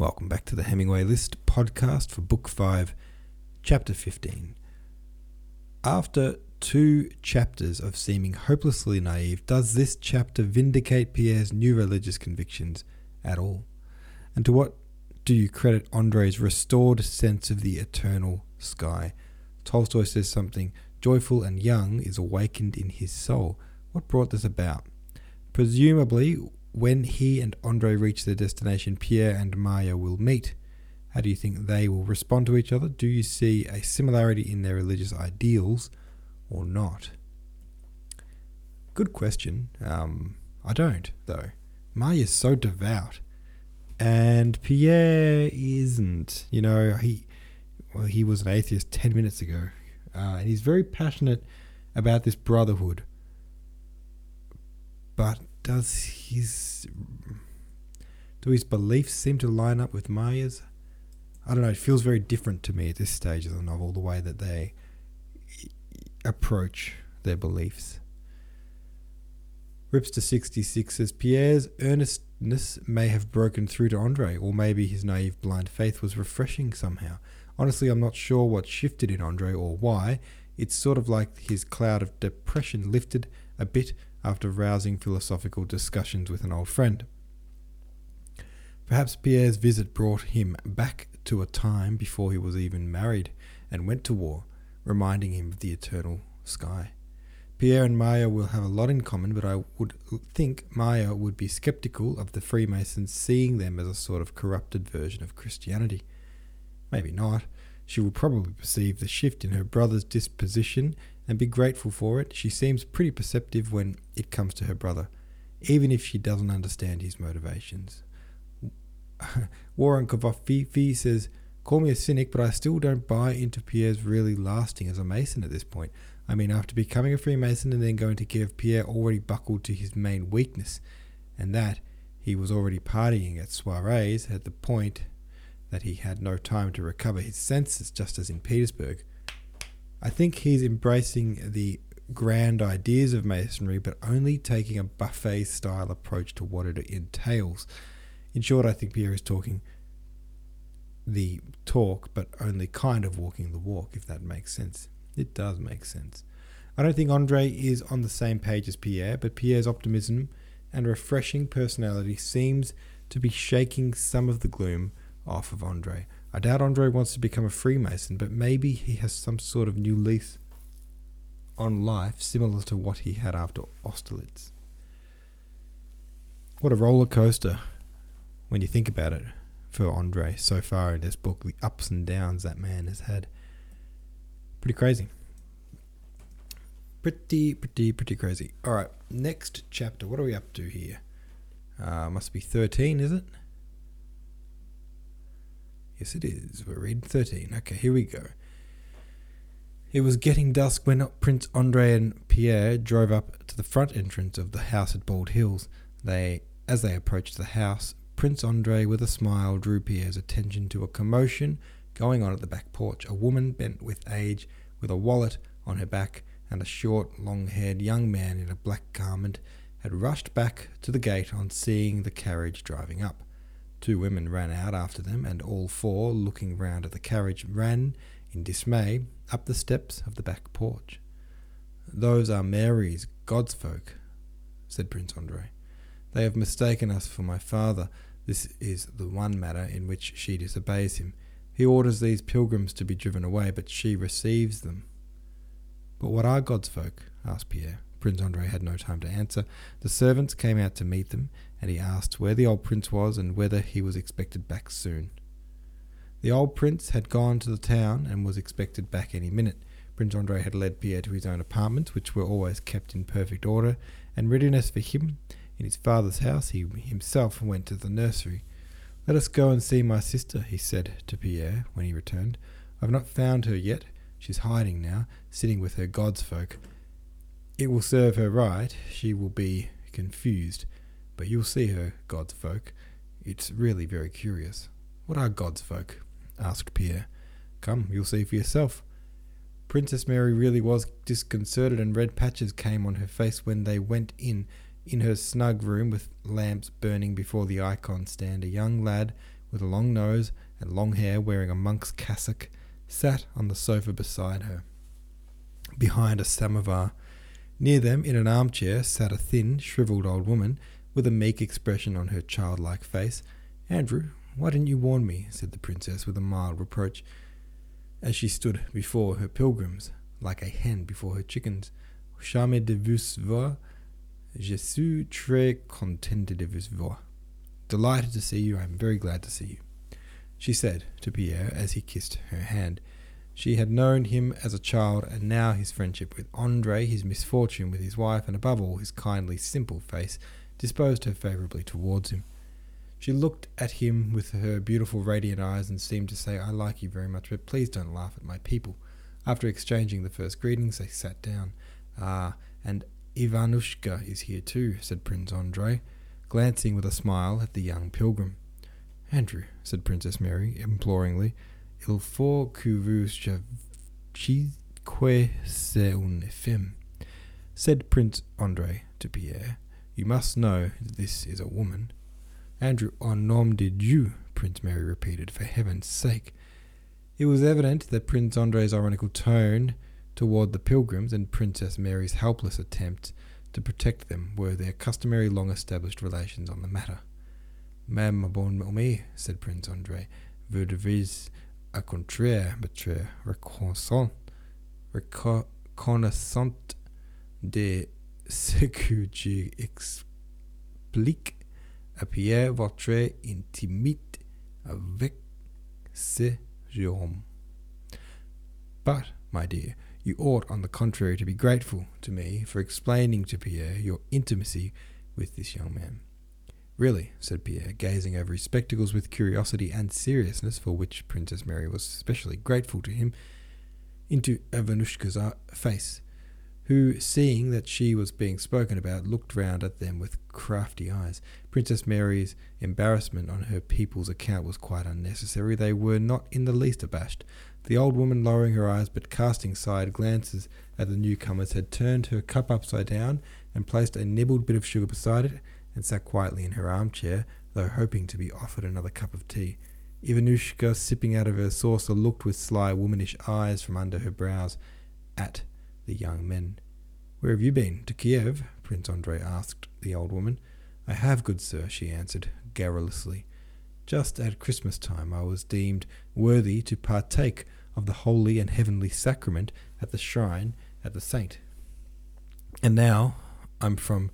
Welcome back to the Hemingway List podcast for Book 5, Chapter 15. After two chapters of seeming hopelessly naive, does this chapter vindicate Pierre's new religious convictions at all? And to what do you credit Andrei's restored sense of the eternal sky? Tolstoy says something joyful and young is awakened in his soul. What brought this about? Presumably, when he and Andre reach their destination, Pierre and Marya will meet. How do you think they will respond to each other? Do you see a similarity in their religious ideals or not? Good question. Um, I don't, though. Marya is so devout, and Pierre isn't. You know, he well, he was an atheist ten minutes ago, uh, and he's very passionate about this brotherhood. But does his do his beliefs seem to line up with Marya's? I don't know. It feels very different to me at this stage of the novel, the way that they approach their beliefs. Ripster 66 says Pierre's earnestness may have broken through to Andre, or maybe his naive blind faith was refreshing somehow. Honestly, I'm not sure what shifted in Andre or why. It's sort of like his cloud of depression lifted a bit after rousing philosophical discussions with an old friend. Perhaps Pierre's visit brought him back to a time before he was even married and went to war, reminding him of the eternal sky. Pierre and Marya will have a lot in common, but I would think Marya would be skeptical of the Freemasons seeing them as a sort of corrupted version of Christianity. Maybe not. She will probably perceive the shift in her brother's disposition and be grateful for it. She seems pretty perceptive when it comes to her brother, even if she doesn't understand his motivations. Warren Kovafifi says, Call me a cynic, but I still don't buy into Pierre's really lasting as a Mason at this point. I mean, after becoming a Freemason and then going to Kiev, Pierre already buckled to his main weakness, and that he was already partying at soirees at the point that he had no time to recover his senses, just as in Petersburg. I think he's embracing the grand ideas of masonry, but only taking a buffet style approach to what it entails. In short, I think Pierre is talking the talk, but only kind of walking the walk, if that makes sense. It does make sense. I don't think Andre is on the same page as Pierre, but Pierre's optimism and refreshing personality seems to be shaking some of the gloom off of Andre. I doubt Andre wants to become a Freemason, but maybe he has some sort of new lease on life similar to what he had after Austerlitz. What a roller coaster when you think about it for Andre so far in this book, the ups and downs that man has had. Pretty crazy. Pretty, pretty, pretty crazy. All right, next chapter. What are we up to here? Uh, must be 13, is it? Yes, it is. We're reading 13. Okay, here we go. It was getting dusk when Prince Andre and Pierre drove up to the front entrance of the house at Bald Hills. They, as they approached the house, Prince Andre, with a smile, drew Pierre's attention to a commotion going on at the back porch. A woman bent with age, with a wallet on her back, and a short, long-haired young man in a black garment had rushed back to the gate on seeing the carriage driving up. Two women ran out after them, and all four, looking round at the carriage, ran in dismay up the steps of the back porch. Those are Mary's God's folk, said Prince Andrei. They have mistaken us for my father. This is the one matter in which she disobeys him. He orders these pilgrims to be driven away, but she receives them. But what are God's folk? asked Pierre. Prince Andrei had no time to answer. The servants came out to meet them, and he asked where the old prince was and whether he was expected back soon. The old prince had gone to the town and was expected back any minute. Prince Andrei had led Pierre to his own apartments, which were always kept in perfect order and readiness for him. In his father's house, he himself went to the nursery. Let us go and see my sister, he said to Pierre when he returned. I've not found her yet. She's hiding now, sitting with her God's folk. It will serve her right. She will be confused. But you'll see her, God's folk. It's really very curious. What are God's folk? asked Pierre. Come, you'll see for yourself. Princess Mary really was disconcerted, and red patches came on her face when they went in. In her snug room, with lamps burning before the icon stand, a young lad with a long nose and long hair, wearing a monk's cassock, sat on the sofa beside her, behind a samovar. Near them, in an armchair, sat a thin, shriveled old woman with a meek expression on her childlike face. Andrew, why didn't you warn me? said the princess with a mild reproach, as she stood before her pilgrims, like a hen before her chickens. Jamais de vous voir. Je suis très contente de vous voir. Delighted to see you. I am very glad to see you. She said to Pierre as he kissed her hand. She had known him as a child, and now his friendship with Andre, his misfortune with his wife, and above all his kindly, simple face, disposed her favourably towards him. She looked at him with her beautiful, radiant eyes and seemed to say, I like you very much, but please don't laugh at my people. After exchanging the first greetings, they sat down. Ah, and Ivanushka is here too, said Prince Andrei, glancing with a smile at the young pilgrim. Andrew, said Princess Mary imploringly, il faut que vous sachiez c'est une femme. Said Prince Andrei to Pierre, You must know that this is a woman. Andrew, au nom de Dieu, Prince Mary repeated, for heaven's sake. It was evident that Prince Andrei's ironical tone toward the pilgrims and Princess Mary's helpless attempt to protect them were their customary long established relations on the matter. Même bon ami, said Prince Andrei, vous devez au contraire être reconnaissant, reconnaissant de ce que j'explique à Pierre votre intimite avec ce Jérôme. But, my dear, you ought, on the contrary, to be grateful to me for explaining to Pierre your intimacy with this young man. Really, said Pierre, gazing over his spectacles with curiosity and seriousness, for which Princess Mary was especially grateful to him, into Ivanushka's uh, face who, seeing that she was being spoken about, looked round at them with crafty eyes. Princess Mary's embarrassment on her people's account was quite unnecessary. They were not in the least abashed. The old woman, lowering her eyes but casting side glances at the newcomers, had turned her cup upside down and placed a nibbled bit of sugar beside it, and sat quietly in her armchair, though hoping to be offered another cup of tea. Ivanushka, sipping out of her saucer, looked with sly womanish eyes from under her brows at the young men. Where have you been? To Kiev? Prince Andrei asked the old woman. I have, good sir, she answered garrulously. Just at Christmas time I was deemed worthy to partake of the holy and heavenly sacrament at the shrine at the saint. And now I'm from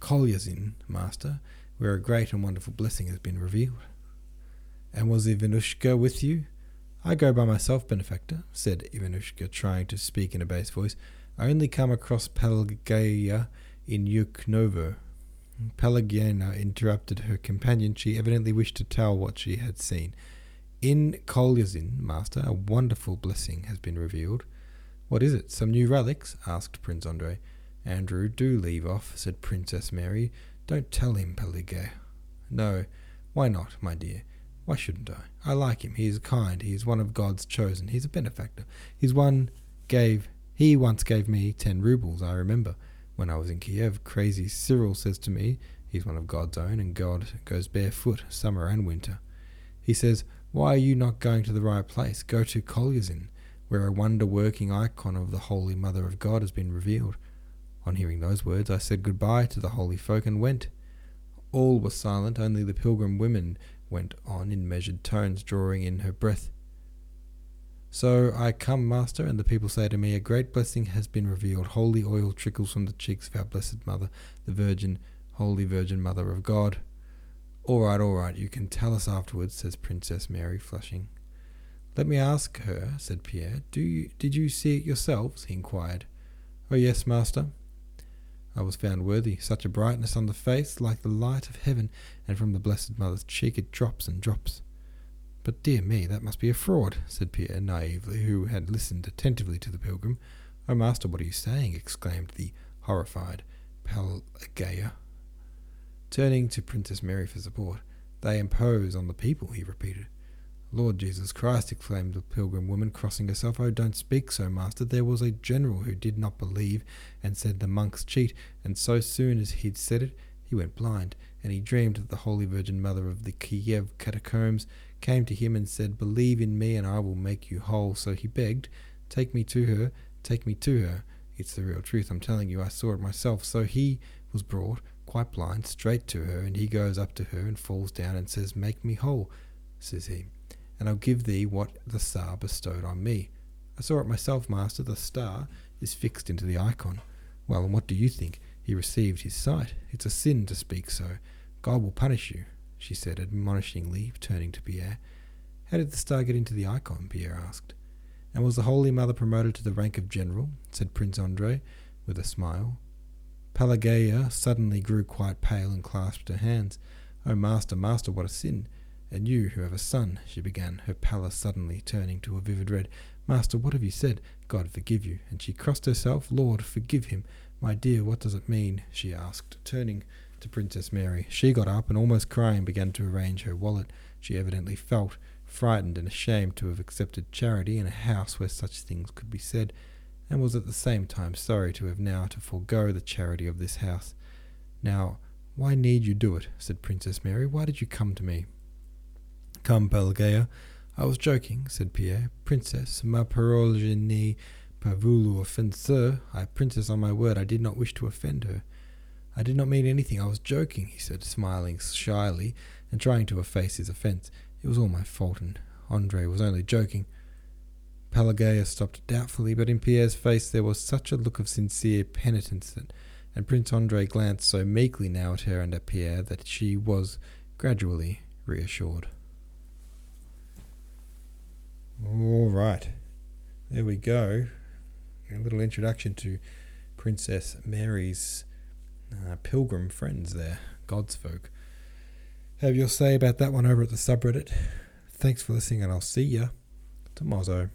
Kolyazin, master, where a great and wonderful blessing has been revealed. And was Ivanushka with you? I go by myself, benefactor, said Ivanushka, trying to speak in a bass voice. I only come across Pelageya in Yukhnovo. Pelageya interrupted her companion. She evidently wished to tell what she had seen. In Kolyazin, master, a wonderful blessing has been revealed. What is it? Some new relics? asked Prince Andrei. Andrew, do leave off, said Princess Mary. Don't tell him, Pelageya. No, why not, my dear? Why shouldn't I? I like him. He is kind. He is one of God's chosen. He's a benefactor. He's one gave. He once gave me ten roubles. I remember when I was in Kiev. Crazy Cyril says to me, he's one of God's own, and God goes barefoot summer and winter. He says, "Why are you not going to the right place? Go to Kolyazin, where a wonder-working icon of the Holy Mother of God has been revealed." On hearing those words, I said goodbye to the holy folk and went. All were silent, only the pilgrim women went on in measured tones, drawing in her breath. So I come, Master, and the people say to me, A great blessing has been revealed. Holy oil trickles from the cheeks of our Blessed Mother, the Virgin, Holy Virgin Mother of God. All right, all right, you can tell us afterwards, says Princess Mary, flushing. Let me ask her, said Pierre. Do you, did you see it yourselves? he inquired. Oh, yes, master. I was found worthy, such a brightness on the face, like the light of heaven, and from the Blessed Mother's cheek it drops and drops. But dear me, that must be a fraud, said Pierre naively, who had listened attentively to the pilgrim. Oh, master, what are you saying? exclaimed the horrified Pelageya. Turning to Princess Mary for support, they impose on the people, he repeated. Lord Jesus Christ, exclaimed the pilgrim woman, crossing herself. Oh, don't speak so, master. There was a general who did not believe, and said the monks cheat, and so soon as he'd said it, he went blind, and he dreamed that the Holy Virgin Mother of the Kiev catacombs came to him and said, Believe in me, and I will make you whole. So he begged, Take me to her, take me to her. It's the real truth, I'm telling you, I saw it myself. So he was brought, quite blind, straight to her, and he goes up to her and falls down and says, Make me whole, says he, and I'll give thee what the star bestowed on me. I saw it myself, master. The star is fixed into the icon. Well, and what do you think? He received his sight. It's a sin to speak so. God will punish you, she said admonishingly, turning to Pierre. How did the star get into the icon? Pierre asked. And was the Holy Mother promoted to the rank of general? said Prince Andrei, with a smile. Pelageya suddenly grew quite pale and clasped her hands. Oh, master, master, what a sin! And you, who have a son, she began, her pallor suddenly turning to a vivid red. Master, what have you said? God forgive you. And she crossed herself. Lord, forgive him. My dear, what does it mean? she asked, turning to Princess Mary. She got up and, almost crying, began to arrange her wallet. She evidently felt frightened and ashamed to have accepted charity in a house where such things could be said, and was at the same time sorry to have now to forego the charity of this house. Now, why need you do it? said Princess Mary. Why did you come to me? Come, Pelageya. I was joking, said Pierre. Princess, ma parole je n'ai pas voulu offenser. I, princess, on my word, I did not wish to offend her. I did not mean anything. I was joking, he said, smiling shyly and trying to efface his offence. It was all my fault, and Andre was only joking. Pelageya stopped doubtfully, but in Pierre's face there was such a look of sincere penitence that, and Prince Andre glanced so meekly now at her and at Pierre that she was gradually reassured. All right, there we go. A little introduction to Princess Mary's uh, pilgrim friends there, God's folk. Have your say about that one over at the subreddit. Thanks for listening, and I'll see ya tomorrow.